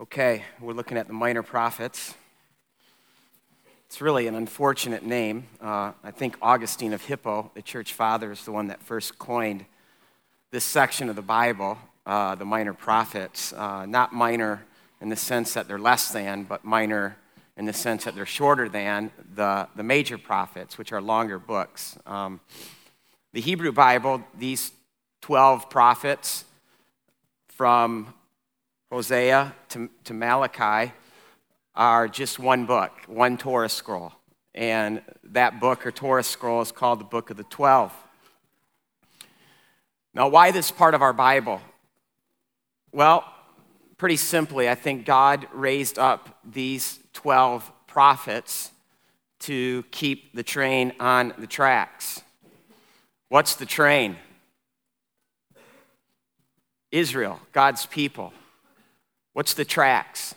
Okay, we're looking at the minor prophets. It's really an unfortunate name. Uh, I think Augustine of Hippo, the church father, is the one that first coined this section of the Bible, uh, the minor prophets. Uh, not minor in the sense that they're less than, but minor in the sense that they're shorter than the, the major prophets, which are longer books. Um, the Hebrew Bible, these 12 prophets from Hosea to, to Malachi are just one book, one Torah scroll. And that book or Torah scroll is called the Book of the Twelve. Now, why this part of our Bible? Well, pretty simply, I think God raised up these 12 prophets to keep the train on the tracks. What's the train? Israel, God's people. What's the tracks?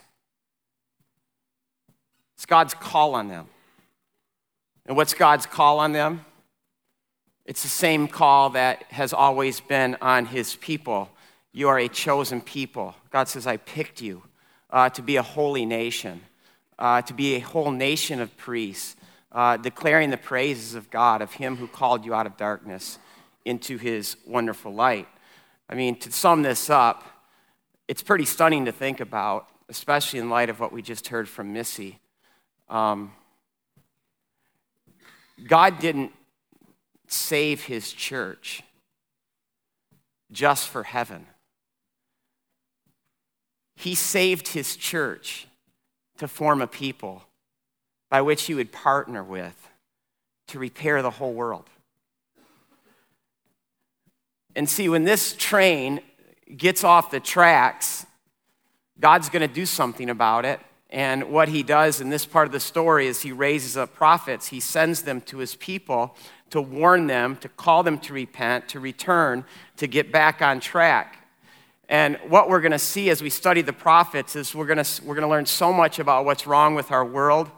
It's God's call on them. And what's God's call on them? It's the same call that has always been on his people. You are a chosen people. God says, I picked you uh, to be a holy nation, uh, to be a whole nation of priests, uh, declaring the praises of God, of him who called you out of darkness into his wonderful light. I mean, to sum this up, it's pretty stunning to think about, especially in light of what we just heard from Missy. Um, God didn't save his church just for heaven. He saved his church to form a people by which he would partner with to repair the whole world. And see, when this train gets off the tracks, God's going to do something about it. And what he does in this part of the story is he raises up prophets. He sends them to his people to warn them, to call them to repent, to return, to get back on track. And what we're going to see as we study the prophets is we're going to, we're going to learn so much about what's wrong with our world,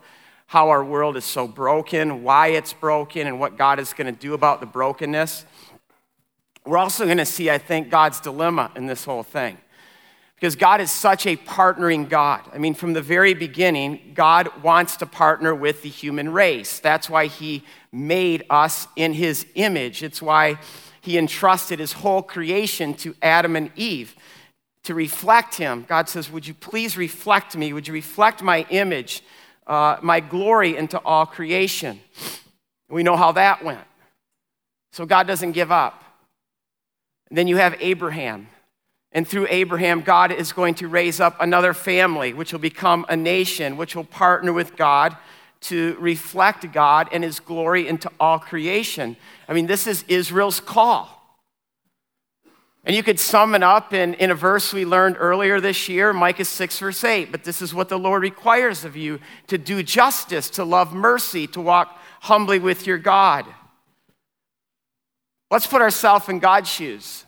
how our world is so broken, why it's broken, and what God is going to do about the brokenness. We're also going to see, I think, God's dilemma in this whole thing. Because God is such a partnering God. I mean, from the very beginning, God wants to partner with the human race. That's why He made us in His image. It's why He entrusted His whole creation to Adam and Eve to reflect Him. God says, Would you please reflect me? Would you reflect my image, uh, my glory into all creation? We know how that went. So God doesn't give up. Then you have Abraham. And through Abraham, God is going to raise up another family, which will become a nation, which will partner with God to reflect God and his glory into all creation. I mean, this is Israel's call. And you could sum it up in, in a verse we learned earlier this year, Micah 6, verse 8. But this is what the Lord requires of you to do justice, to love mercy, to walk humbly with your God. Let's put ourselves in God's shoes.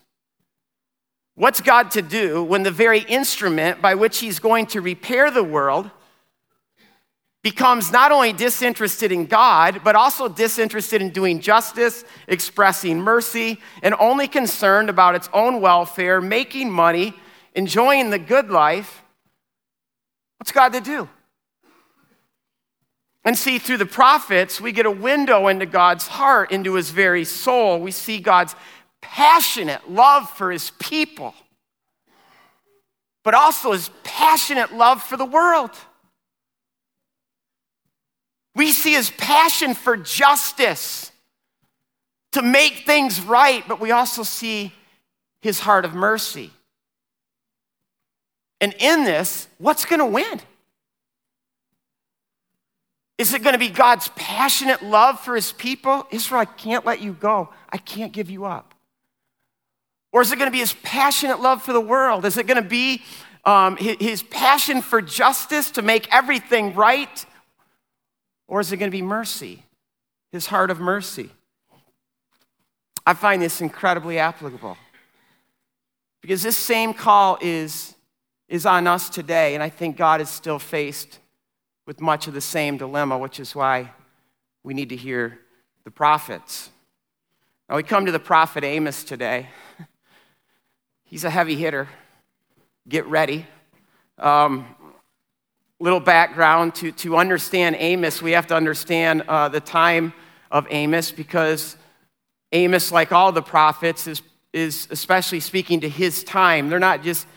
What's God to do when the very instrument by which He's going to repair the world becomes not only disinterested in God, but also disinterested in doing justice, expressing mercy, and only concerned about its own welfare, making money, enjoying the good life? What's God to do? And see, through the prophets, we get a window into God's heart, into his very soul. We see God's passionate love for his people, but also his passionate love for the world. We see his passion for justice, to make things right, but we also see his heart of mercy. And in this, what's going to win? Is it going to be God's passionate love for his people? Israel, I can't let you go. I can't give you up. Or is it going to be his passionate love for the world? Is it going to be um, his passion for justice to make everything right? Or is it going to be mercy, his heart of mercy? I find this incredibly applicable because this same call is, is on us today, and I think God is still faced with much of the same dilemma, which is why we need to hear the prophets. Now, we come to the prophet Amos today. He's a heavy hitter. Get ready. Um, little background to, to understand Amos, we have to understand uh, the time of Amos because Amos, like all the prophets, is, is especially speaking to his time. They're not just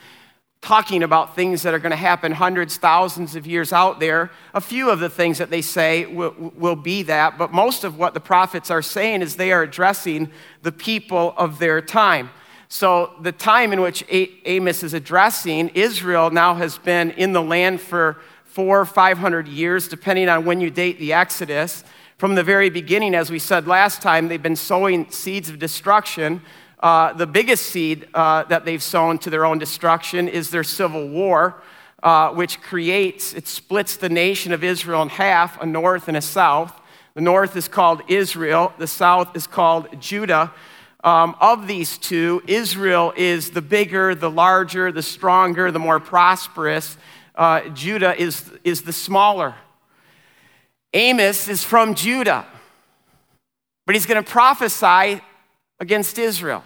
talking about things that are going to happen hundreds, thousands of years out there. A few of the things that they say will, will be that, but most of what the prophets are saying is they are addressing the people of their time. So, the time in which Amos is addressing, Israel now has been in the land for four or five hundred years, depending on when you date the Exodus. From the very beginning, as we said last time, they've been sowing seeds of destruction uh, the biggest seed uh, that they've sown to their own destruction is their civil war, uh, which creates, it splits the nation of Israel in half, a north and a south. The north is called Israel, the south is called Judah. Um, of these two, Israel is the bigger, the larger, the stronger, the more prosperous. Uh, Judah is, is the smaller. Amos is from Judah, but he's going to prophesy against Israel.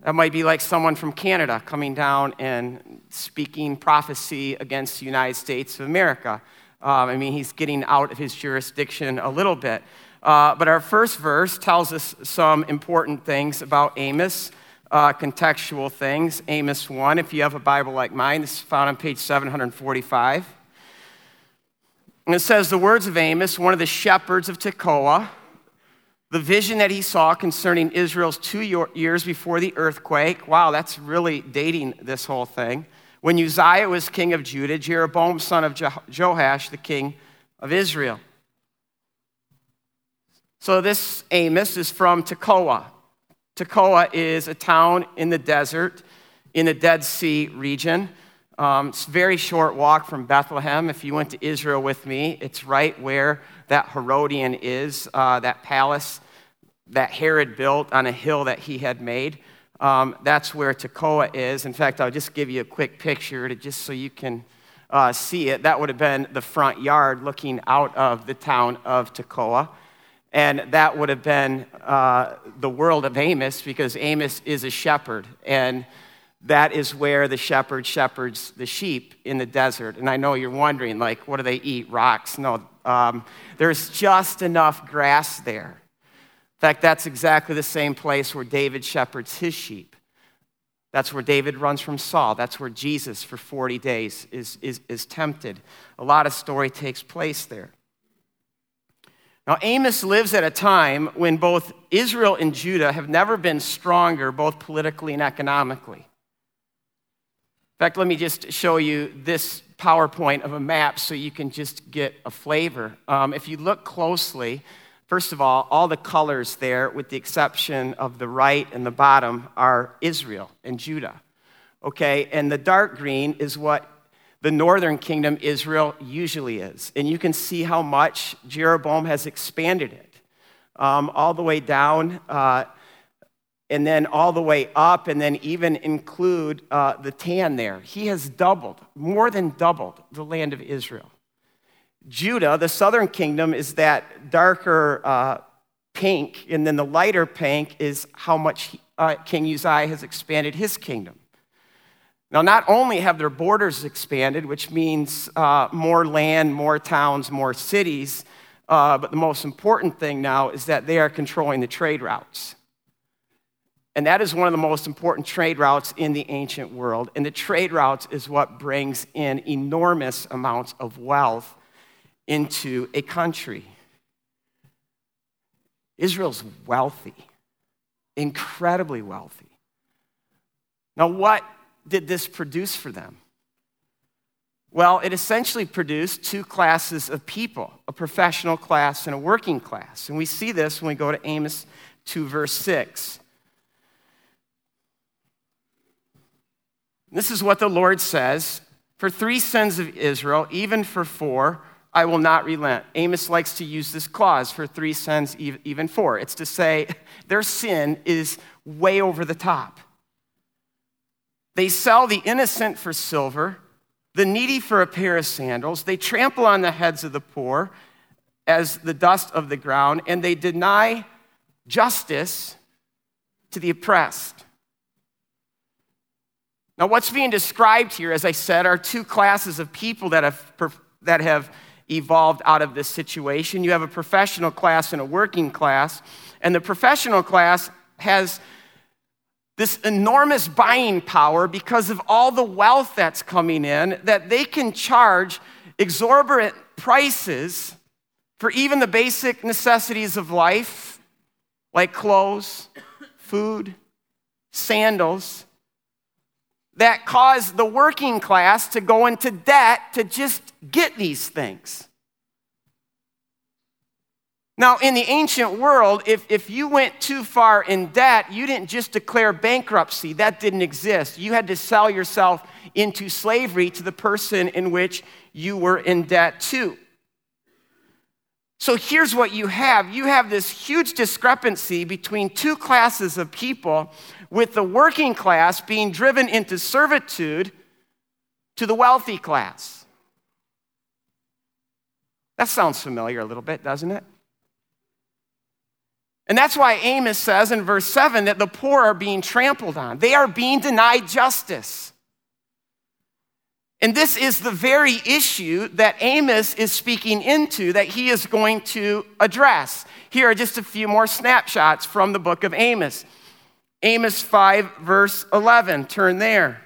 That might be like someone from Canada coming down and speaking prophecy against the United States of America. Um, I mean, he's getting out of his jurisdiction a little bit. Uh, but our first verse tells us some important things about Amos, uh, contextual things. Amos 1, if you have a Bible like mine, this is found on page 745. And it says, The words of Amos, one of the shepherds of Tekoa, the vision that he saw concerning Israel's two years before the earthquake. Wow, that's really dating this whole thing. When Uzziah was king of Judah, Jeroboam, son of Joash, the king of Israel. So this Amos is from Tekoa. Tekoa is a town in the desert in the Dead Sea region. Um, it's a very short walk from Bethlehem. If you went to Israel with me, it's right where that Herodium is, uh, that palace that Herod built on a hill that he had made. Um, that's where Tekoa is. In fact, I'll just give you a quick picture to just so you can uh, see it. That would have been the front yard looking out of the town of Tekoa. And that would have been uh, the world of Amos because Amos is a shepherd. And that is where the shepherd shepherds the sheep in the desert. And I know you're wondering, like, what do they eat? Rocks? No, um, there's just enough grass there fact, that's exactly the same place where David shepherds his sheep. That's where David runs from Saul. That's where Jesus, for 40 days, is, is, is tempted. A lot of story takes place there. Now, Amos lives at a time when both Israel and Judah have never been stronger, both politically and economically. In fact, let me just show you this PowerPoint of a map so you can just get a flavor. Um, if you look closely, First of all, all the colors there, with the exception of the right and the bottom, are Israel and Judah. Okay, and the dark green is what the northern kingdom, Israel, usually is. And you can see how much Jeroboam has expanded it. Um, all the way down, uh, and then all the way up, and then even include uh, the tan there. He has doubled, more than doubled, the land of Israel. Judah, the southern kingdom, is that darker uh, pink, and then the lighter pink is how much he, uh, King Uzziah has expanded his kingdom. Now, not only have their borders expanded, which means uh, more land, more towns, more cities, uh, but the most important thing now is that they are controlling the trade routes. And that is one of the most important trade routes in the ancient world. And the trade routes is what brings in enormous amounts of wealth into a country. Israel's wealthy, incredibly wealthy. Now, what did this produce for them? Well, it essentially produced two classes of people a professional class and a working class. And we see this when we go to Amos 2, verse 6. This is what the Lord says For three sons of Israel, even for four, I will not relent. Amos likes to use this clause for three sons, even four. It's to say their sin is way over the top. They sell the innocent for silver, the needy for a pair of sandals. They trample on the heads of the poor as the dust of the ground, and they deny justice to the oppressed. Now, what's being described here, as I said, are two classes of people that have, that have evolved out of this situation. You have a professional class and a working class, and the professional class has this enormous buying power because of all the wealth that's coming in that they can charge exorbitant prices for even the basic necessities of life, like clothes, food, sandals, that caused the working class to go into debt to just get these things. Now, in the ancient world, if, if you went too far in debt, you didn't just declare bankruptcy. That didn't exist. You had to sell yourself into slavery to the person in which you were in debt to. So here's what you have you have this huge discrepancy between two classes of people, with the working class being driven into servitude to the wealthy class. That sounds familiar a little bit, doesn't it? And that's why Amos says in verse 7 that the poor are being trampled on. They are being denied justice. And this is the very issue that Amos is speaking into that he is going to address. Here are just a few more snapshots from the book of Amos. Amos 5, verse 11. Turn there.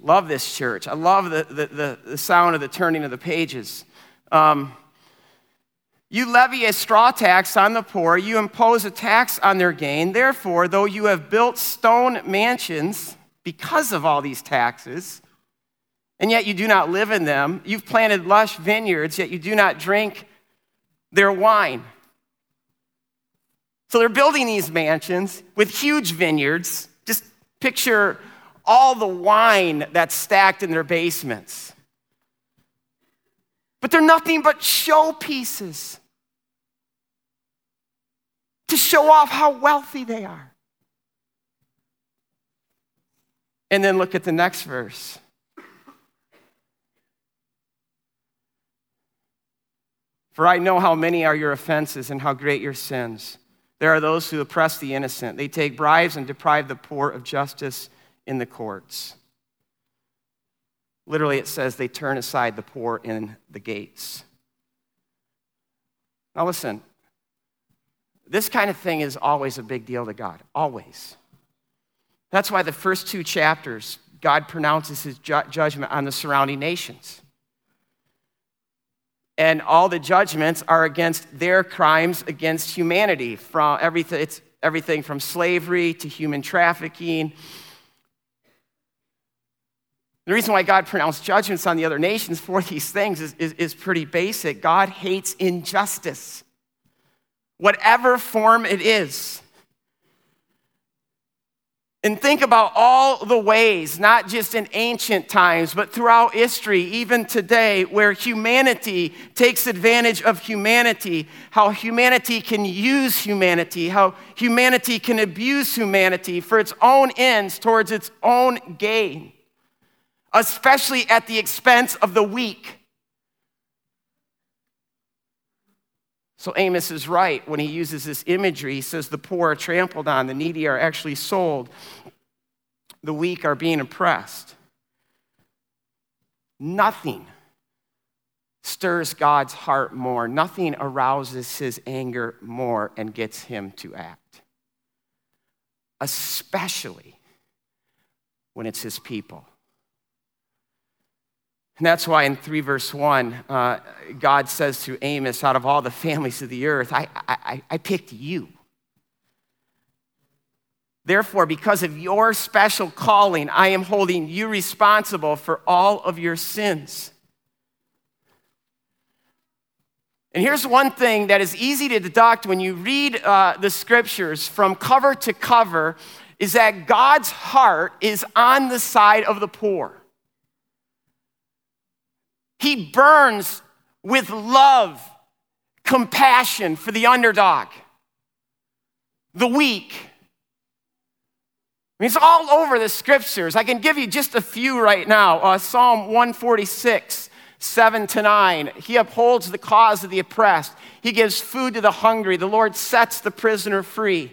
Love this church. I love the, the, the, the sound of the turning of the pages. Um, you levy a straw tax on the poor, you impose a tax on their gain. Therefore, though you have built stone mansions because of all these taxes, and yet you do not live in them, you've planted lush vineyards, yet you do not drink their wine. So they're building these mansions with huge vineyards. Just picture all the wine that's stacked in their basements. But they're nothing but showpieces to show off how wealthy they are. And then look at the next verse. For I know how many are your offenses and how great your sins. There are those who oppress the innocent. They take bribes and deprive the poor of justice in the courts. Literally, it says they turn aside the poor in the gates. Now, listen, this kind of thing is always a big deal to God, always. That's why the first two chapters, God pronounces his ju- judgment on the surrounding nations. And all the judgments are against their crimes against humanity, from everything, it's everything from slavery to human trafficking. The reason why God pronounced judgments on the other nations for these things is, is, is pretty basic. God hates injustice whatever form it is. And think about all the ways, not just in ancient times, but throughout history, even today, where humanity takes advantage of humanity, how humanity can use humanity, how humanity can abuse humanity for its own ends towards its own gain, especially at the expense of the weak. So Amos is right when he uses this imagery. He says the poor are trampled on, the needy are actually sold, the weak are being oppressed. Nothing stirs God's heart more, nothing arouses his anger more and gets him to act, especially when it's his people. And that's why in 3 verse 1, uh, God says to Amos, out of all the families of the earth, I, I, I picked you. Therefore, because of your special calling, I am holding you responsible for all of your sins. And here's one thing that is easy to deduct when you read uh, the scriptures from cover to cover is that God's heart is on the side of the poor. He burns with love, compassion for the underdog, the weak. I mean, it's all over the scriptures. I can give you just a few right now. Uh, Psalm 146, 7 to 9. He upholds the cause of the oppressed, He gives food to the hungry. The Lord sets the prisoner free.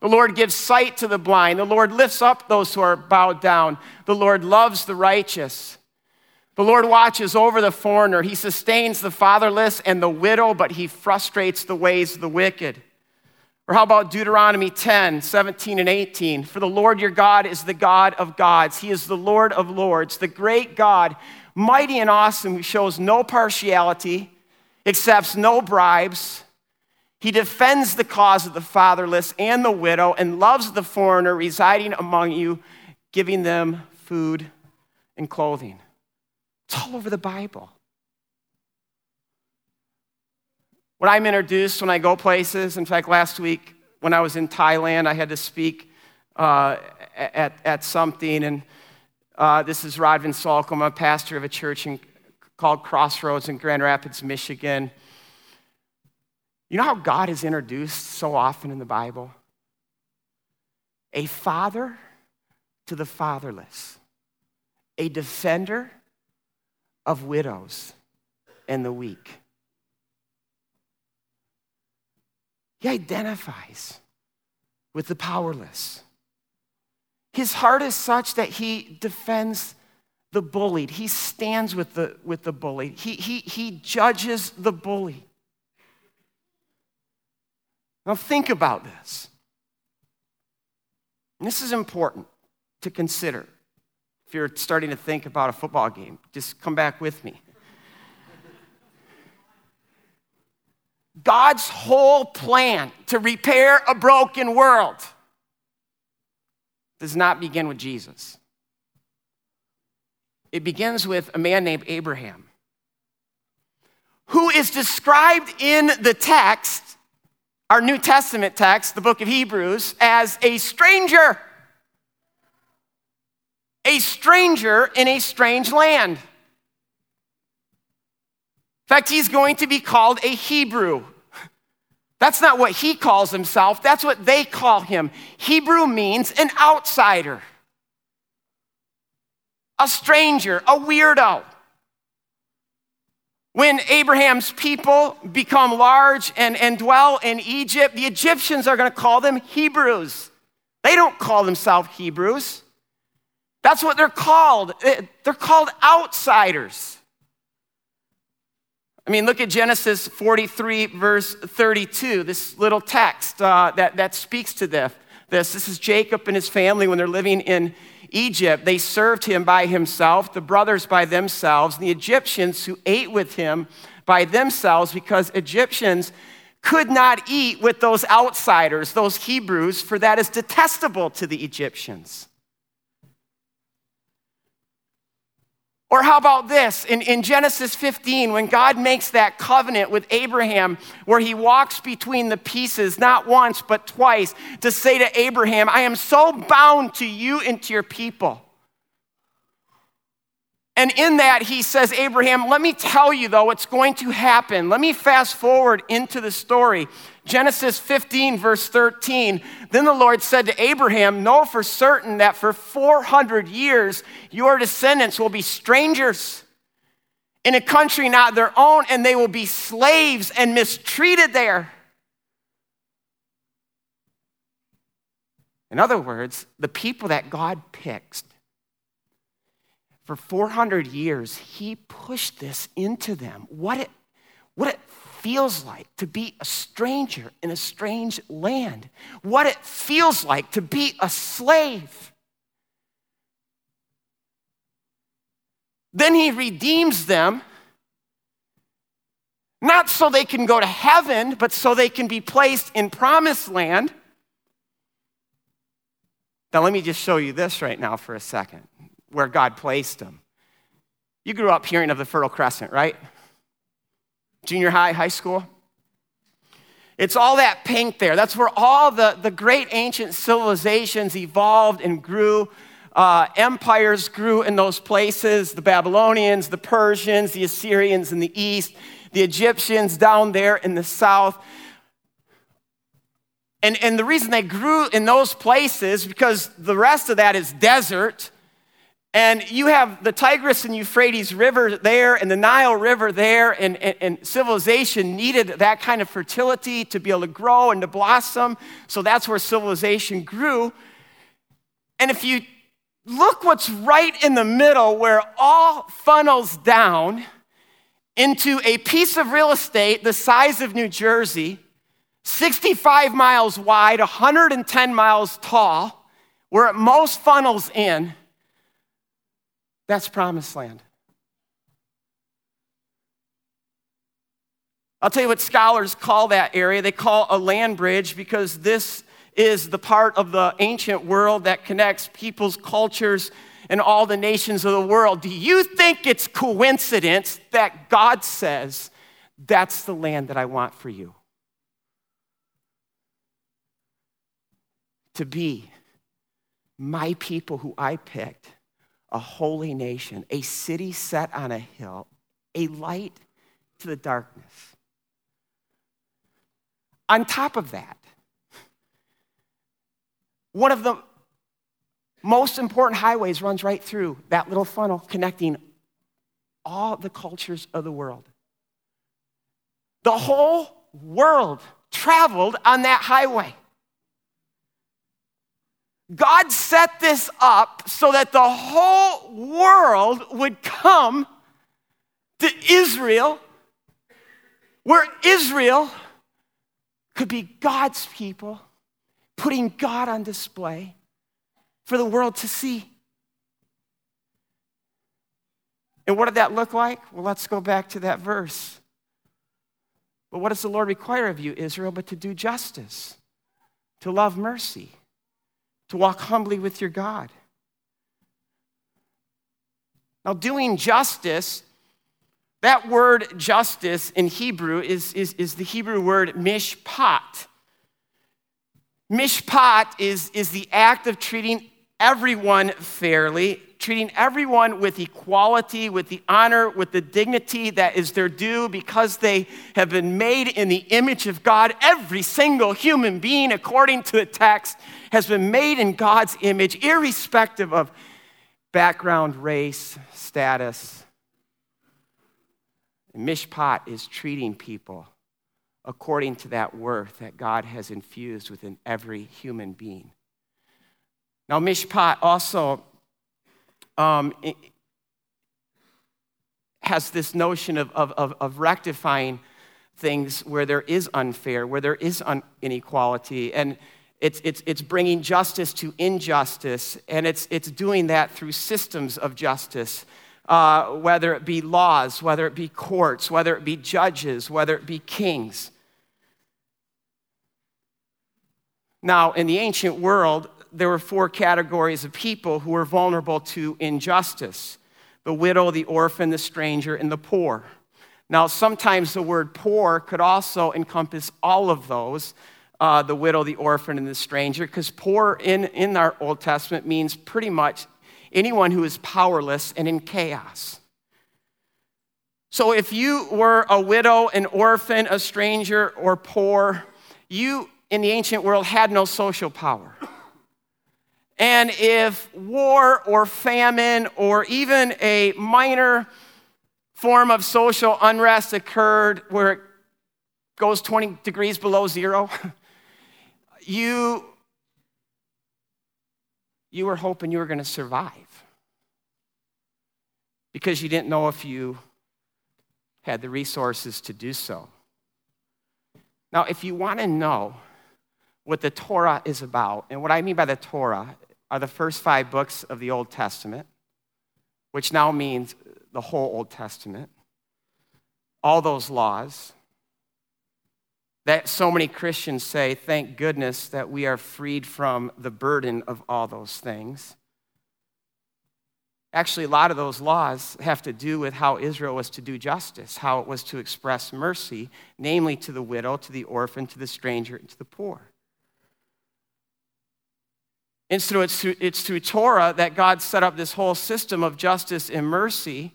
The Lord gives sight to the blind. The Lord lifts up those who are bowed down. The Lord loves the righteous. The Lord watches over the foreigner. He sustains the fatherless and the widow, but he frustrates the ways of the wicked. Or how about Deuteronomy 10, 17 and 18? For the Lord your God is the God of gods. He is the Lord of lords, the great God, mighty and awesome, who shows no partiality, accepts no bribes. He defends the cause of the fatherless and the widow and loves the foreigner residing among you, giving them food and clothing. It's all over the Bible. When I'm introduced, when I go places, in fact, last week when I was in Thailand, I had to speak uh, at, at something, and uh, this is Rodvin Salk. I'm a pastor of a church in, called Crossroads in Grand Rapids, Michigan. You know how God is introduced so often in the Bible? A father to the fatherless, a defender of widows and the weak. He identifies with the powerless. His heart is such that he defends the bullied. He stands with the, with the bullied. He, he, he judges the bully. Now, think about this. This is important to consider. If you're starting to think about a football game, just come back with me. God's whole plan to repair a broken world does not begin with Jesus. It begins with a man named Abraham, who is described in the text, our New Testament text, the book of Hebrews, as a stranger. A stranger in a strange land. In fact, he's going to be called a Hebrew. That's not what he calls himself, that's what they call him. Hebrew means an outsider, a stranger, a weirdo. When Abraham's people become large and, and dwell in Egypt, the Egyptians are going to call them Hebrews. They don't call themselves Hebrews. That's what they're called. They're called outsiders. I mean, look at Genesis 43, verse 32, this little text uh, that, that speaks to this. this. This is Jacob and his family when they're living in Egypt. They served him by himself, the brothers by themselves, the Egyptians who ate with him by themselves because Egyptians could not eat with those outsiders, those Hebrews, for that is detestable to the Egyptians. Or how about this? In, in Genesis 15, when God makes that covenant with Abraham, where he walks between the pieces, not once, but twice, to say to Abraham, I am so bound to you and to your people. And in that, he says, Abraham, let me tell you, though, what's going to happen. Let me fast forward into the story. Genesis 15, verse 13. Then the Lord said to Abraham, Know for certain that for 400 years your descendants will be strangers in a country not their own, and they will be slaves and mistreated there. In other words, the people that God picked for 400 years, he pushed this into them. What it, what it feels like to be a stranger in a strange land, what it feels like to be a slave. Then he redeems them, not so they can go to heaven, but so they can be placed in promised land. Now, let me just show you this right now for a second where God placed them. You grew up hearing of the Fertile Crescent, right? Junior high, high school. It's all that pink there. That's where all the, the great ancient civilizations evolved and grew. Uh, empires grew in those places the Babylonians, the Persians, the Assyrians in the east, the Egyptians down there in the south. And, and the reason they grew in those places because the rest of that is desert And you have the Tigris and Euphrates River there, and the Nile River there, and, and, and, civilization needed that kind of fertility to be able to grow and to blossom. So that's where civilization grew. And if you look what's right in the middle, where all funnels down into a piece of real estate the size of New Jersey, 65 miles wide, 110 miles tall, where it most funnels in that's promised land. I'll tell you what scholars call that area. They call a land bridge because this is the part of the ancient world that connects people's cultures and all the nations of the world. Do you think it's coincidence that God says, That's the land that I want for you? To be my people who I picked a holy nation, a city set on a hill, a light to the darkness. On top of that, one of the most important highways runs right through that little funnel connecting all the cultures of the world. The whole world traveled on that highway. God set this up so that the whole world would come to Israel, where Israel could be God's people, putting God on display for the world to see. And what did that look like? Well, let's go back to that verse. But what does the Lord require of you, Israel, but to do justice, to love mercy? To walk humbly with your God. Now, doing justice, that word justice in Hebrew is, is, is the Hebrew word mishpat. Mishpat is, is the act of treating everyone fairly, treating everyone with equality, with the honor, with the dignity that is their due because they have been made in the image of God. Every single human being, according to the text, has been made in God's image, irrespective of background, race, status. Mishpat is treating people according to that worth that God has infused within every human being. Now, mishpat also um, has this notion of, of, of, of, rectifying things where there is unfair, where there is un- inequality. And it's, it's, it's bringing justice to injustice, and it's, it's doing that through systems of justice. Uh, whether it be laws, whether it be courts, whether it be judges, whether it be kings. Now, in the ancient world, there were four categories of people who were vulnerable to injustice the widow, the orphan, the stranger, and the poor. Now, sometimes the word poor could also encompass all of those uh, the widow, the orphan, and the stranger, because poor in, in our Old Testament means pretty much anyone who is powerless and in chaos. So if you were a widow, an orphan, a stranger, or poor, you in the ancient world had no social power. And if war or famine or even a minor form of social unrest occurred where it goes 20 degrees below zero, you, you were hoping you were going to survive because you didn't know if you had the resources to do so. Now, if you want to know what the Torah is about, and what I mean by the Torah are the first five books of the Old Testament, which now means the whole Old Testament, all those laws that so many Christians say, thank goodness that we are freed from the burden of all those things. Actually, a lot of those laws have to do with how Israel was to do justice, how it was to express mercy, namely to the widow, to the orphan, to the stranger, and to the poor. And so it's through, it's through Torah that God set up this whole system of justice and mercy.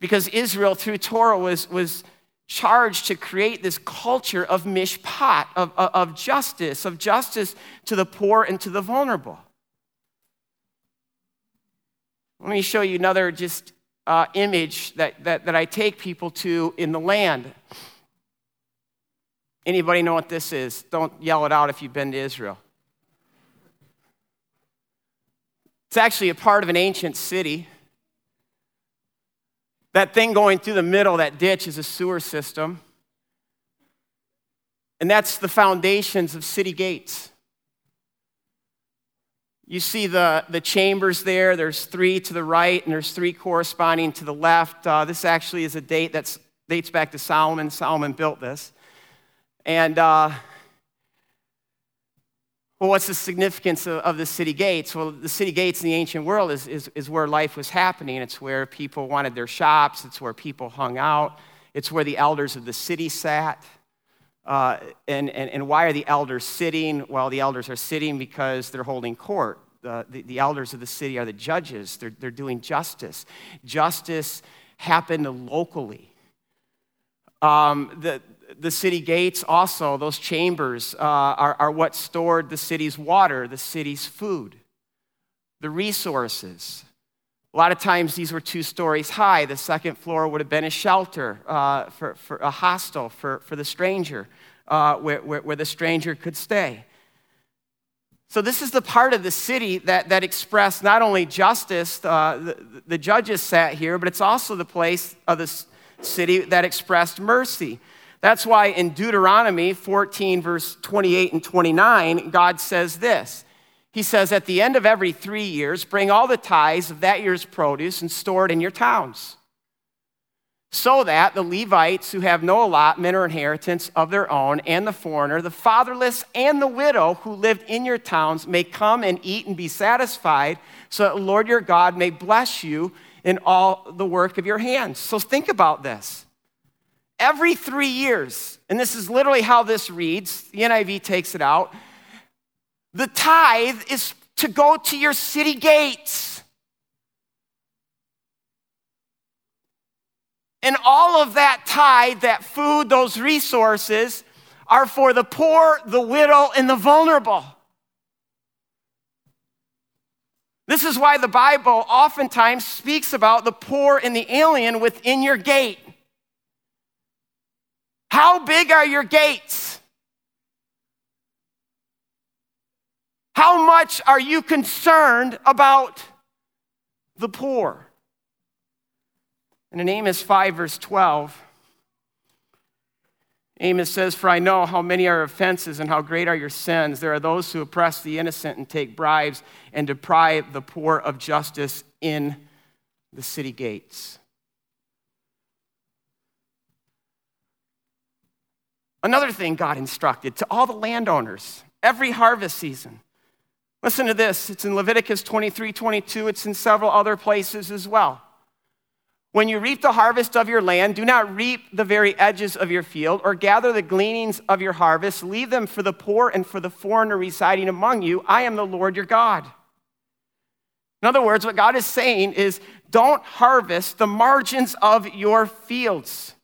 Because Israel, through Torah, was, was charged to create this culture of mishpat, of, of, of justice, of justice to the poor and to the vulnerable. Let me show you another just uh, image that, that, that I take people to in the land. Anybody know what this is? Don't yell it out if you've been to Israel. It's actually a part of an ancient city. That thing going through the middle, that ditch, is a sewer system. And that's the foundations of city gates. You see the, the chambers there. There's three to the right, and there's three corresponding to the left. Uh, this actually is a date that dates back to Solomon. Solomon built this. And uh, well, what's the significance of, of, the city gates? Well, the city gates in the ancient world is, is, is where life was happening. It's where people wanted their shops, it's where people hung out, it's where the elders of the city sat. Uh, and, and, and why are the elders sitting? Well, the elders are sitting because they're holding court. The, the, elders of the city are the judges, they're, they're doing justice. Justice happened locally. Um, the, the city gates also, those chambers, uh, are, are what stored the city's water, the city's food, the resources. A lot of times these were two stories high. The second floor would have been a shelter uh, for, for a hostel for, for the stranger, uh, where, where, where, the stranger could stay. So, this is the part of the city that, that expressed not only justice, uh, the, the judges sat here, but it's also the place of the city that expressed mercy. That's why in Deuteronomy 14, verse 28 and 29, God says this. He says, At the end of every three years, bring all the tithes of that year's produce and store it in your towns, so that the Levites who have no allotment or inheritance of their own, and the foreigner, the fatherless, and the widow who lived in your towns may come and eat and be satisfied, so that the Lord your God may bless you in all the work of your hands. So think about this every three years, and this is literally how this reads, the NIV takes it out. The tithe is to go to your city gates. And all of that tithe, that food, those resources are for the poor, the widow, and the vulnerable. This is why the Bible oftentimes speaks about the poor and the alien within your gate. How big are your gates? How much are you concerned about the poor? And in Amos 5, verse 12, Amos says, For I know how many are offenses and how great are your sins. There are those who oppress the innocent and take bribes and deprive the poor of justice in the city gates. Another thing God instructed to all the landowners every harvest season. Listen to this. It's in Leviticus 23 22. It's in several other places as well. When you reap the harvest of your land, do not reap the very edges of your field or gather the gleanings of your harvest. Leave them for the poor and for the foreigner residing among you. I am the Lord your God. In other words, what God is saying is don't harvest the margins of your fields.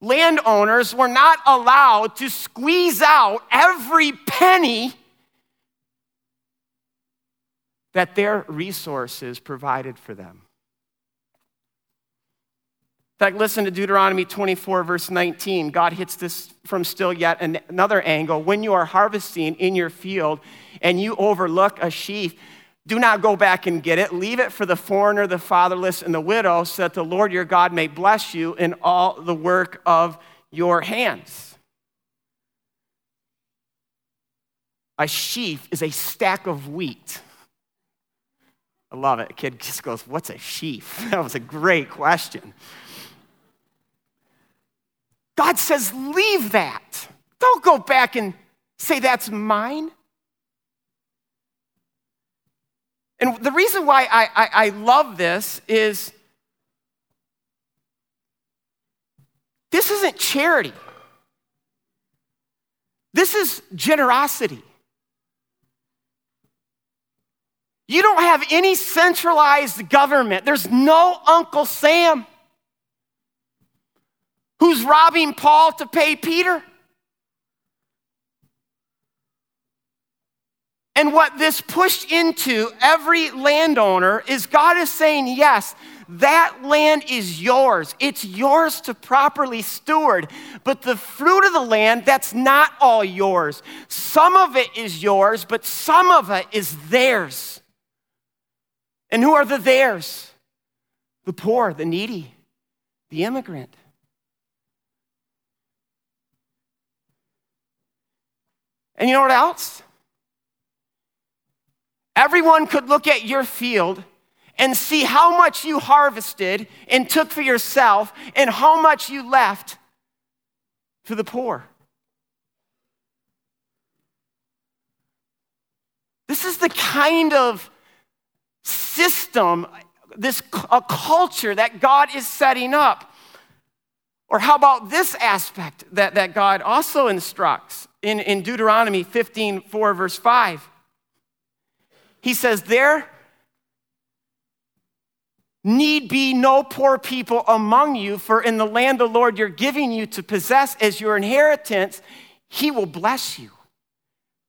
Landowners were not allowed to squeeze out every penny that their resources provided for them. In fact, listen to Deuteronomy 24, verse 19. God hits this from still yet another angle. When you are harvesting in your field and you overlook a sheaf, do not go back and get it. Leave it for the foreigner, the fatherless, and the widow, so that the Lord your God may bless you in all the work of your hands. A sheaf is a stack of wheat. I love it. A kid just goes, What's a sheaf? That was a great question. God says, Leave that. Don't go back and say, That's mine. And the reason why I, I, I love this is this isn't charity. This is generosity. You don't have any centralized government. There's no Uncle Sam who's robbing Paul to pay Peter. And what this pushed into every landowner is God is saying, yes, that land is yours. It's yours to properly steward. But the fruit of the land, that's not all yours. Some of it is yours, but some of it is theirs. And who are the theirs? The poor, the needy, the immigrant. And you know what else? Everyone could look at your field and see how much you harvested and took for yourself and how much you left for the poor. This is the kind of system, this a culture that God is setting up. Or how about this aspect that, that God also instructs in, in Deuteronomy 15, 4, verse 5? He says, There need be no poor people among you, for in the land the Lord you're giving you to possess as your inheritance, he will bless you.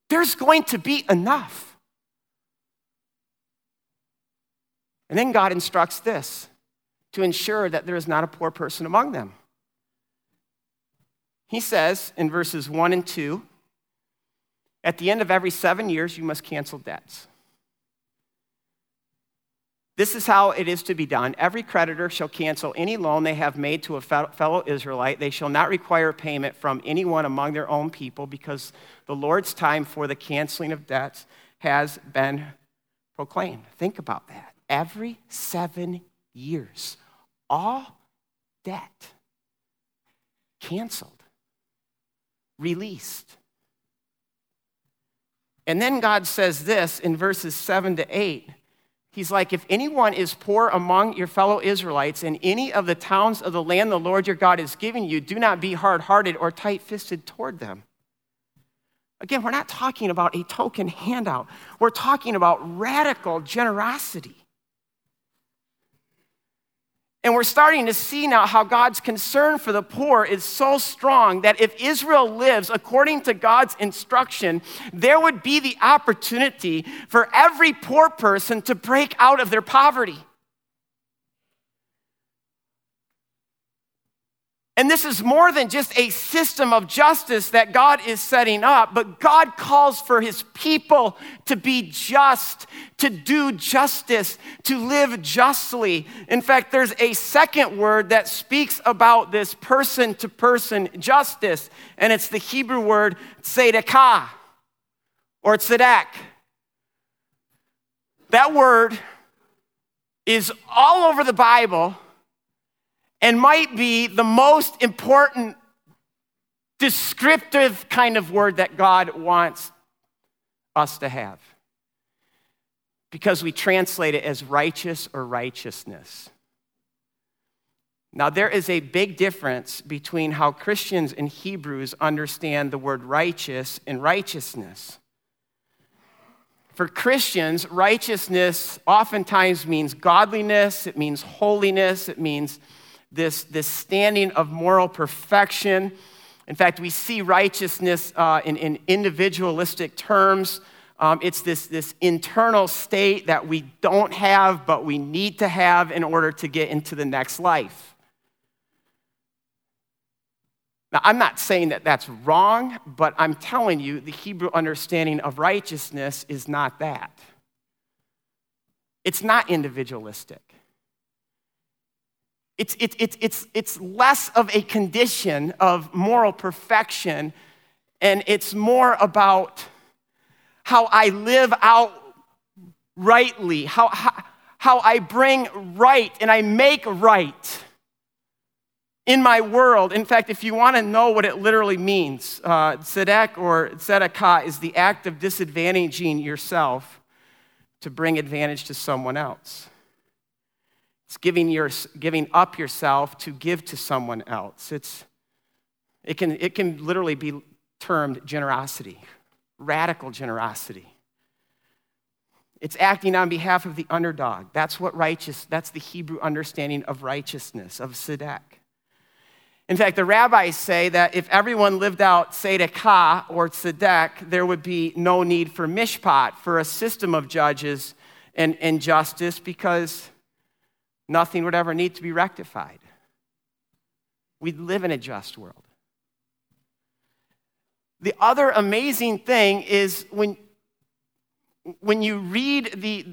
There's going to be enough. And then God instructs this to ensure that there is not a poor person among them. He says in verses 1 and 2 at the end of every seven years, you must cancel debts. This is how it is to be done. Every creditor shall cancel any loan they have made to a fellow Israelite. They shall not require payment from anyone among their own people because the Lord's time for the canceling of debts has been proclaimed. Think about that. Every seven years, all debt canceled, released. And then God says this in verses 7 to 8 He's like, if anyone is poor among your fellow Israelites in any of the towns of the land the Lord your God is giving you, do not be hard hearted or tight fisted toward them. Again, we're not talking about a token handout, we're talking about radical generosity. And we're starting to see now how God's concern for the poor is so strong that if Israel lives according to God's instruction, there would be the opportunity for every poor person to break out of their poverty. And this is more than just a system of justice that God is setting up, but God calls for his people to be just, to do justice, to live justly. In fact, there's a second word that speaks about this person to person justice, and it's the Hebrew word tzedakah or tzedek. That word is all over the Bible and might be the most important descriptive kind of word that God wants us to have. Because we translate it as righteous or righteousness. Now, there is a big difference between how Christians and Hebrews understand the word righteous and righteousness. For Christians, righteousness oftentimes means godliness, it means holiness, it means this, this standing of moral perfection. In fact, we see righteousness uh, in, in, individualistic terms. Um, it's this, this internal state that we don't have, but we need to have in order to get into the next life. Now, I'm not saying that that's wrong, but I'm telling you the Hebrew understanding of righteousness is not that. It's not individualistic. It's, it's, it's, it's, it's less of a condition of moral perfection, and it's more about how I live out rightly, how, how, how I bring right and I make right in my world. In fact, if you want to know what it literally means, uh, tzedek or tzedakah is the act of disadvantaging yourself to bring advantage to someone else. It's giving, your, giving up yourself to give to someone else. It's, it, can, it can literally be termed generosity, radical generosity. It's acting on behalf of the underdog. That's what righteous, that's the Hebrew understanding of righteousness, of tzedek. In fact, the rabbis say that if everyone lived out tzedakah or tzedek, there would be no need for mishpat, for a system of judges and, and justice, because nothing would ever need to be rectified. We live in a just world. The other amazing thing is when, when you read the,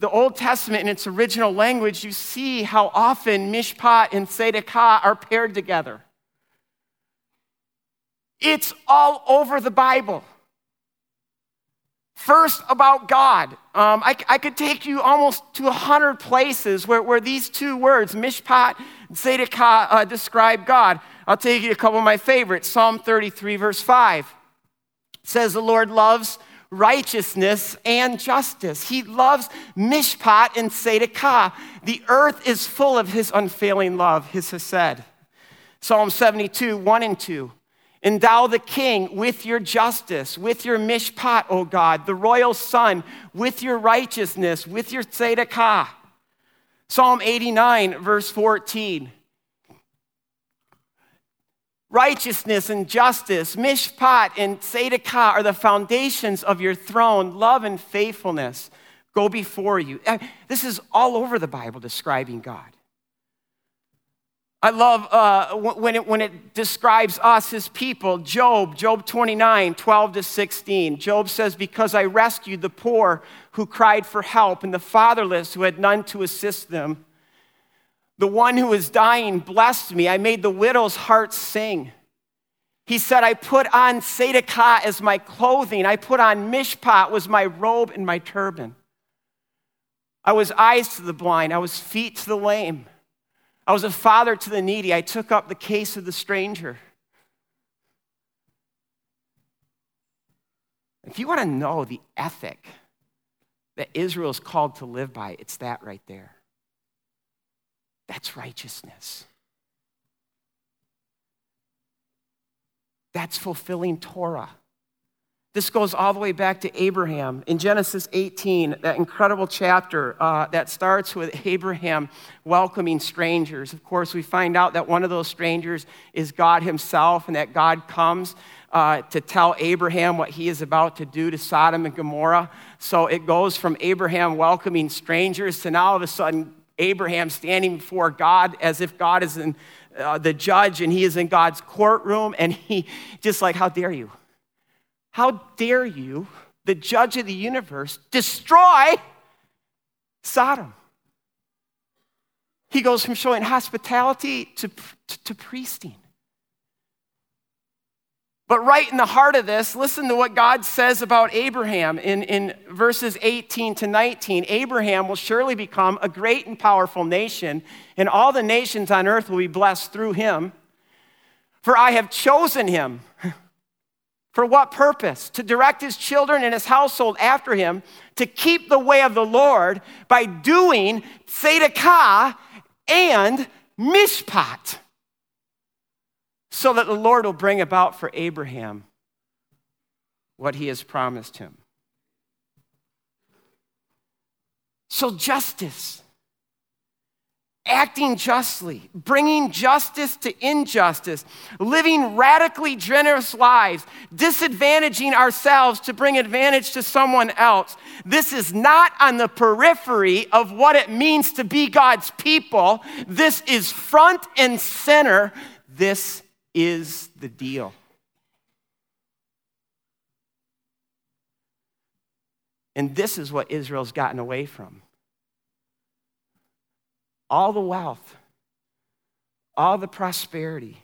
the Old Testament in its original language, you see how often mishpat and tzedakah are paired together. It's all over the Bible. First, about God. Um, I, I, could take you almost to 100 places where, where these two words, mishpat and tzedakah, uh, describe God. I'll take you a couple of my favorites. Psalm 33, verse 5 says, The Lord loves righteousness and justice. He loves mishpat and tzedakah. The earth is full of his unfailing love, his hesed. Psalm 72, 1 and 2. Endow the king with your justice, with your mishpat, O God, the royal son, with your righteousness, with your tzedakah. Psalm 89, verse 14. Righteousness and justice, mishpat and tzedakah are the foundations of your throne. Love and faithfulness go before you. Eh, this is all over the Bible describing God. I love uh, when, it, when it describes us, his people. Job, Job 29, 12 to 16. Job says, Because I rescued the poor who cried for help and the fatherless who had none to assist them. The one who was dying blessed me. I made the widow's heart sing. He said, I put on tzedakah as my clothing. I put on mishpat was my robe and my turban. I was eyes to the blind. I was feet to the lame. I was a father to the needy. I took up the case of the stranger. If you want to know the ethic that Israel is called to live by, it's that right there. That's righteousness. That's fulfilling Torah. This goes all the way back to Abraham in Genesis 18, that incredible chapter uh, that starts with Abraham welcoming strangers. Of course, we find out that one of those strangers is God Himself, and that God comes uh, to tell Abraham what he is about to do to Sodom and Gomorrah. So it goes from Abraham welcoming strangers to now all of a sudden Abraham standing before God as if God is in, uh, the judge and he is in God's courtroom, and he just like, How dare you? How dare you, the judge of the universe, destroy Sodom? He goes from showing hospitality to, to, to priesting. But right in the heart of this, listen to what God says about Abraham in, in verses 18 to 19. Abraham will surely become a great and powerful nation, and all the nations on earth will be blessed through him. For I have chosen him for what purpose? To direct his children and his household after him, to keep the way of the Lord by doing tzedakah and mishpat, so that the Lord will bring about for Abraham what he has promised him. So, justice acting justly, bringing justice to injustice, living radically generous lives, disadvantaging ourselves to bring advantage to someone else. This is not on the periphery of what it means to be God's people. This is front and center. This is the deal. And this is what Israel's gotten away from all the wealth, all the prosperity,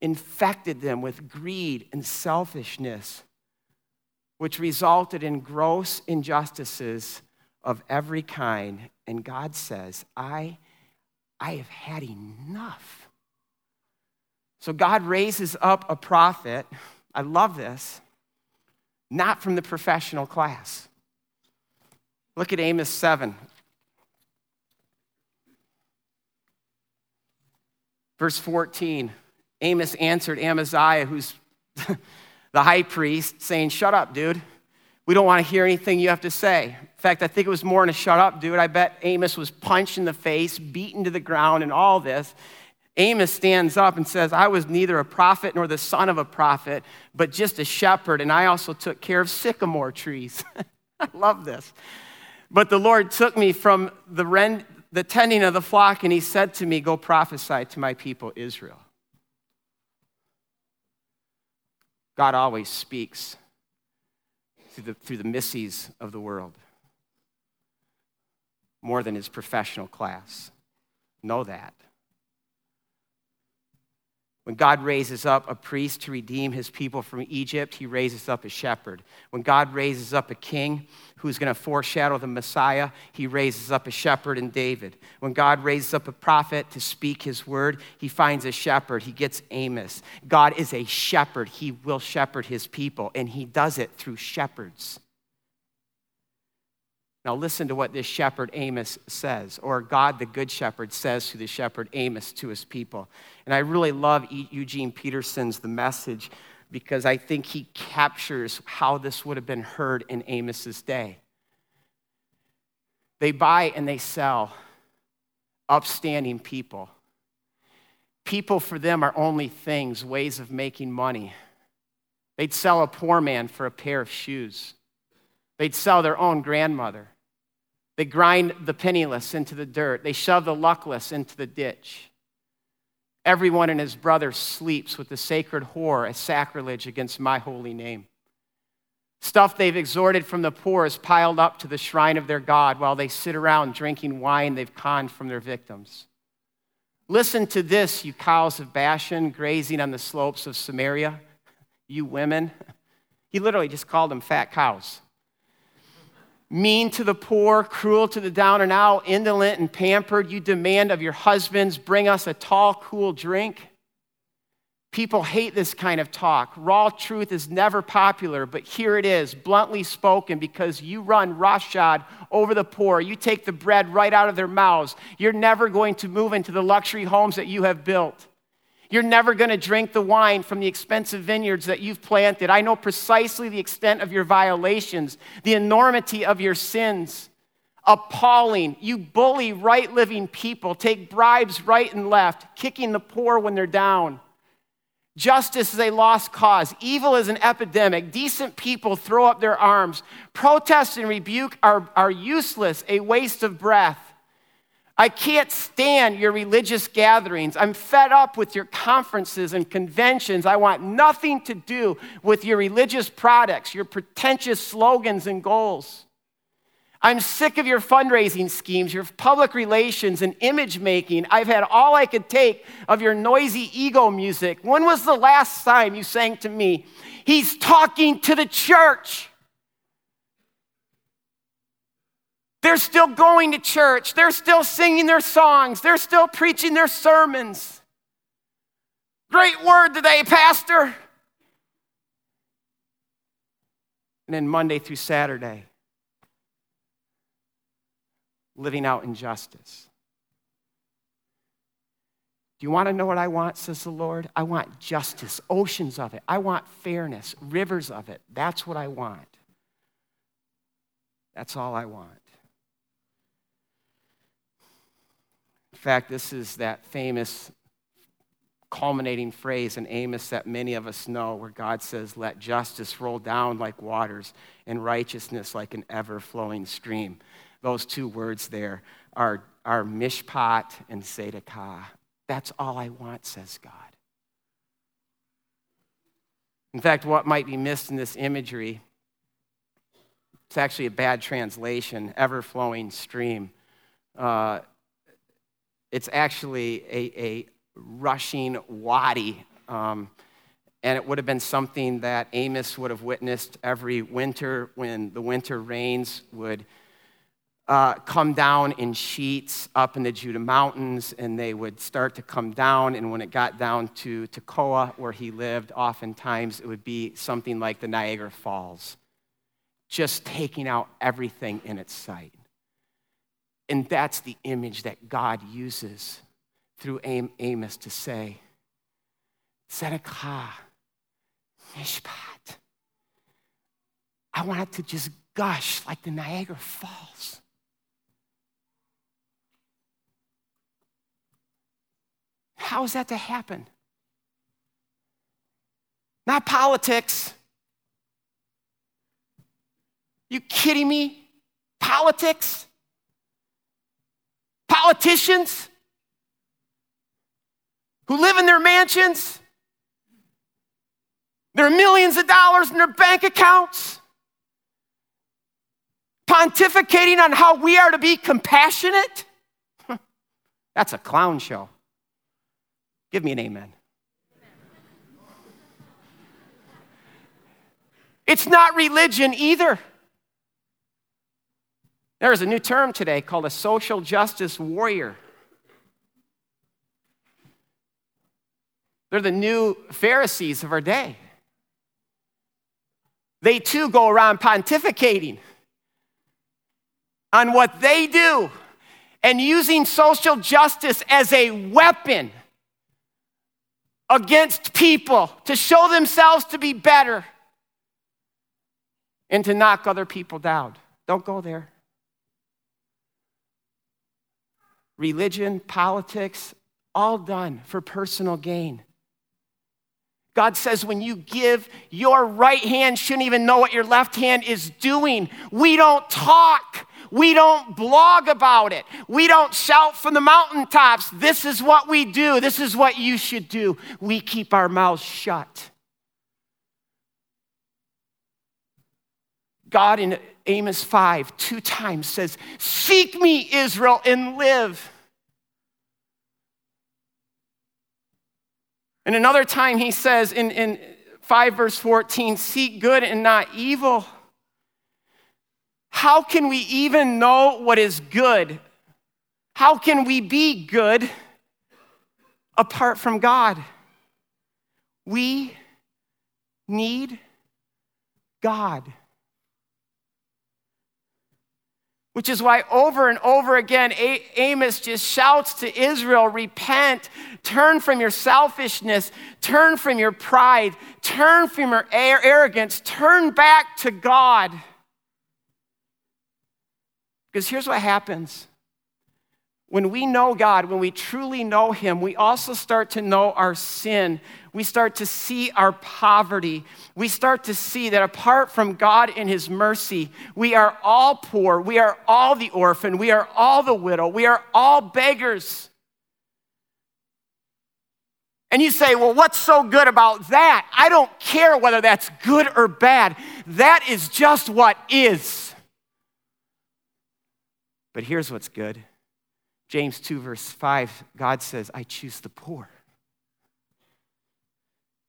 infected them with greed and selfishness, which resulted in gross injustices of every kind. And God says, I, I have had enough. So God raises up a prophet. I love this. Not from the professional class. Look at Amos 7. Verse 14 Amos answered Amaziah, who's the high priest, saying, Shut up, dude. We don't want to hear anything you have to say. In fact, I think it was more than a shut up, dude. I bet Amos was punched in the face, beaten to the ground, and all this. Amos stands up and says, I was neither a prophet nor the son of a prophet, but just a shepherd, and I also took care of sycamore trees. I love this. But the Lord took me from the, rend, the tending of the flock, and he said to me, Go prophesy to my people Israel. God always speaks through the, through the missies of the world more than his professional class. Know that. When God raises up a priest to redeem his people from Egypt, he raises up a shepherd. When God raises up a king who's going to foreshadow the Messiah, he raises up a shepherd in David. When God raises up a prophet to speak his word, he finds a shepherd. He gets Amos. God is a shepherd. He will shepherd his people, and he does it through shepherds. Now, listen to what this shepherd Amos says, or God the Good Shepherd says to the shepherd Amos to his people. And I really love Eugene Peterson's The Message because I think he captures how this would have been heard in Amos's day. They buy and they sell upstanding people. People for them are only things, ways of making money. They'd sell a poor man for a pair of shoes. They'd sell their own grandmother. They grind the penniless into the dirt. They shove the luckless into the ditch. Everyone and his brother sleeps with the sacred whore, a sacrilege against my holy name. Stuff they've extorted from the poor is piled up to the shrine of their God while they sit around drinking wine they've conned from their victims. Listen to this, you cows of Bashan grazing on the slopes of Samaria, you women. He literally just called them fat cows mean to the poor, cruel to the down and out, indolent and pampered. You demand of your husbands, bring us a tall, cool drink. People hate this kind of talk. Raw truth is never popular, but here it is, bluntly spoken, because you run roughshod over the poor. You take the bread right out of their mouths. You're never going to move into the luxury homes that you have built. You're never going to drink the wine from the expensive vineyards that you've planted. I know precisely the extent of your violations, the enormity of your sins. Appalling. You bully right living people, take bribes right and left, kicking the poor when they're down. Justice is a lost cause. Evil is an epidemic. Decent people throw up their arms. Protest and rebuke are, are useless, a waste of breath. I can't stand your religious gatherings. I'm fed up with your conferences and conventions. I want nothing to do with your religious products, your pretentious slogans and goals. I'm sick of your fundraising schemes, your public relations, and image making. I've had all I could take of your noisy ego music. When was the last time you sang to me, He's talking to the church? They're still going to church. They're still singing their songs. They're still preaching their sermons. Great word today, Pastor. And then Monday through Saturday, living out injustice. Do you want to know what I want, says the Lord? I want justice, oceans of it. I want fairness, rivers of it. That's what I want. That's all I want. In fact, this is that famous culminating phrase in Amos that many of us know, where God says, Let justice roll down like waters and righteousness like an ever flowing stream. Those two words there are, are mishpat and tzedakah. That's all I want, says God. In fact, what might be missed in this imagery, it's actually a bad translation, ever flowing stream. Uh, it's actually a, a rushing wadi. Um, and it would have been something that Amos would have witnessed every winter when the winter rains would uh, come down in sheets up in the Judah Mountains, and they would start to come down. And when it got down to Tekoa, where he lived, oftentimes it would be something like the Niagara Falls, just taking out everything in its sight. And that's the image that God uses through Amos to say, Tzedakah, Mishpat. I want it to just gush like the Niagara Falls. How is that to happen? Not politics. You kidding me? Politics? Politicians who live in their mansions? There are millions of dollars in their bank accounts. Pontificating on how we are to be compassionate? That's a clown show. Give me an amen. It's not religion either. There's a new term today called a social justice warrior. They're the new Pharisees of our day. They too go around pontificating on what they do and using social justice as a weapon against people to show themselves to be better and to knock other people down. Don't go there. Religion, politics, all done for personal gain. God says when you give, your right hand shouldn't even know what your left hand is doing. We don't talk. We don't blog about it. We don't shout from the mountaintops, this is what we do, this is what you should do. We keep our mouths shut. God in Amos 5 two times says, Seek me, Israel, and live. And another time he says in, in 5 verse 14, Seek good and not evil. How can we even know what is good? How can we be good apart from God? We need God. Which is why over and over again, Amos just shouts to Israel repent, turn from your selfishness, turn from your pride, turn from your arrogance, turn back to God. Because here's what happens when we know God, when we truly know Him, we also start to know our sin. We start to see our poverty. We start to see that apart from God and His mercy, we are all poor. We are all the orphan. We are all the widow. We are all beggars. And you say, well, what's so good about that? I don't care whether that's good or bad. That is just what is. But here's what's good James 2, verse 5, God says, I choose the poor.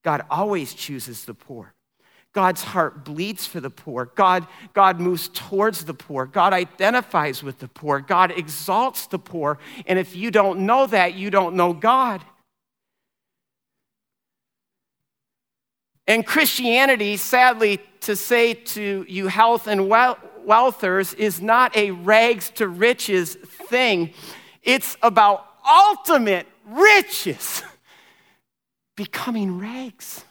God always chooses the poor. God's heart bleeds for the poor. God, God moves towards the poor. God identifies with the poor. God exalts the poor. And if you don't know that, you don't know God. And Christianity, sadly, to say to you, health and wealthers, is not a rags to riches thing. It's about ultimate riches becoming rags.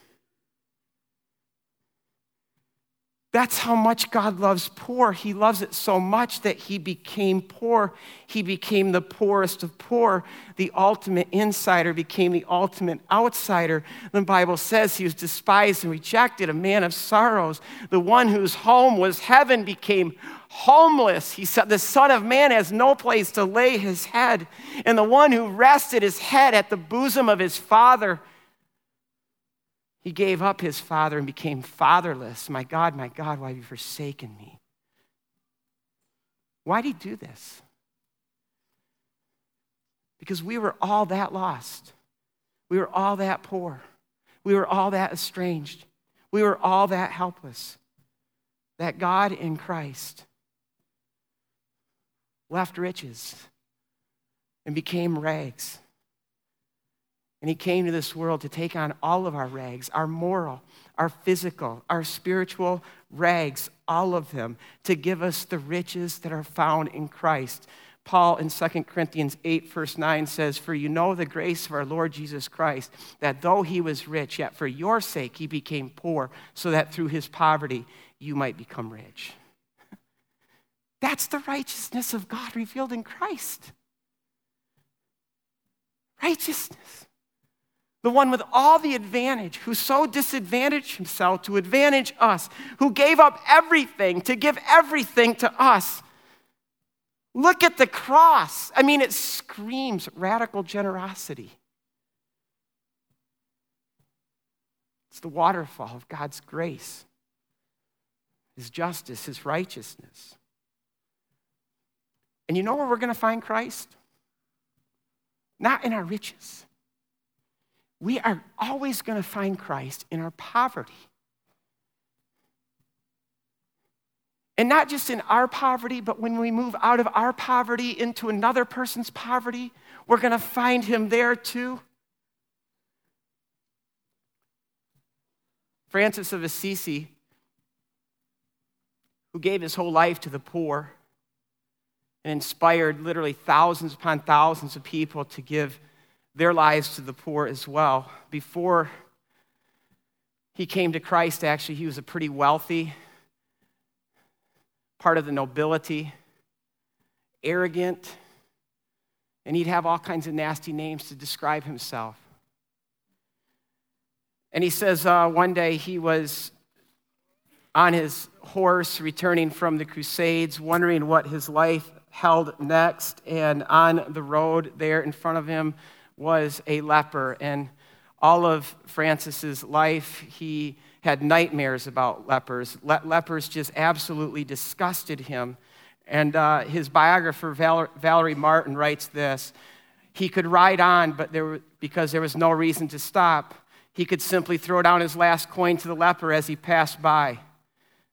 That's how much God loves poor. He loves it so much that he became poor. He became the poorest of poor. The ultimate insider became the ultimate outsider. The Bible says he was despised and rejected, a man of sorrows. The one whose home was heaven became homeless. He said, The Son of Man has no place to lay his head. And the one who rested his head at the bosom of his Father he gave up his father and became fatherless. My God, my God, why have you forsaken me? Why did he do this? Because we were all that lost. We were all that poor. We were all that estranged. We were all that helpless. That God in Christ left riches and became rags and he came to this world to take on all of our rags, our moral, our physical, our spiritual rags, all of them, to give us the riches that are found in Christ. Paul in 2 Corinthians 8, verse 9 says, For you know the grace of our Lord Jesus Christ, that though he was rich, yet for your sake he became poor, so that through his poverty you might become rich. That's the righteousness of God revealed in Christ. Righteousness. the one with all the advantage, who so disadvantaged himself to advantage us, who gave up everything to give everything to us. Look at the cross. I mean, it screams radical generosity. It's the waterfall of God's grace, His justice, His righteousness. And you know where we're going to find Christ? Not in our riches. We are always going to find Christ in our poverty. And not just in our poverty, but when we move out of our poverty into another person's poverty, we're going to find him there too. Francis of Assisi, who gave his whole life to the poor and inspired literally thousands upon thousands of people to give their lives to the poor as well. Before he came to Christ, actually, he was a pretty wealthy, part of the nobility, arrogant, and he'd have all kinds of nasty names to describe himself. And he says uh, one day he was on his horse returning from the Crusades, wondering what his life held next. And on the road there in front of him was a leper. And all of Francis's life, he had nightmares about lepers. Le- lepers just absolutely disgusted him. And uh, his biographer, Val- Valerie Martin, writes this He could ride on, but there, because there was no reason to stop he could simply throw down his last coin to the leper as he passed by.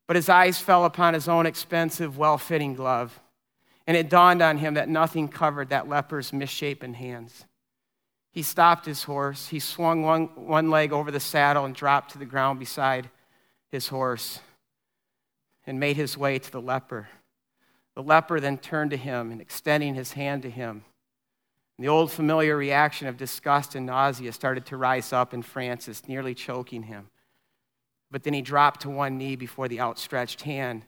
But his eyes fell upon his own expensive, well fitting glove, and it dawned on him that nothing covered that leper's misshapen hands. He stopped his horse. He swung one, one leg over the saddle and dropped to the ground beside his horse and made his way to the leper. The leper then turned to him and, extending his hand to him, the old familiar reaction of disgust and nausea started to rise up in Francis, nearly choking him. But then he dropped to one knee before the outstretched hand,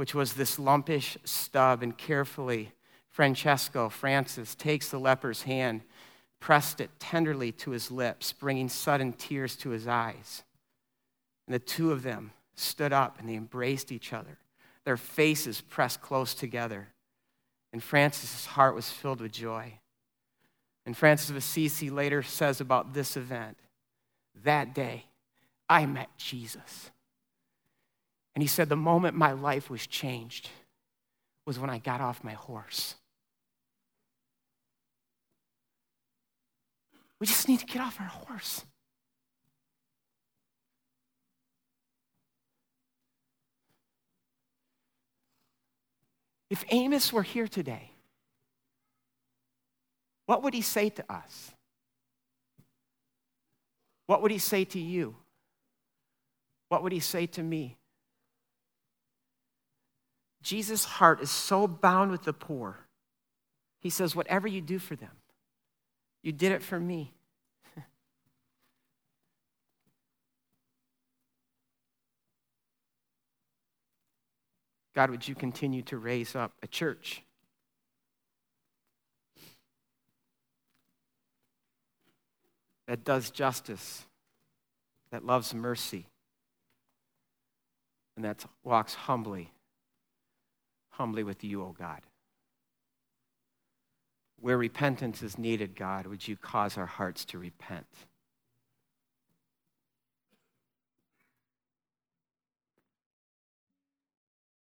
which was this lumpish stub, and carefully, Francesco, Francis, takes the leper's hand, pressed it tenderly to his lips, bringing sudden tears to his eyes. And the two of them stood up and they embraced each other, their faces pressed close together. And Francis's heart was filled with joy. And Francis of Assisi later says about this event that day, I met Jesus. And he said, the moment my life was changed was when I got off my horse. We just need to get off our horse. If Amos were here today, what would he say to us? What would he say to you? What would he say to me? Jesus' heart is so bound with the poor. He says, Whatever you do for them, you did it for me. God, would you continue to raise up a church? That does justice, that loves mercy, and that walks humbly, humbly with you, O oh God. Where repentance is needed, God, would you cause our hearts to repent?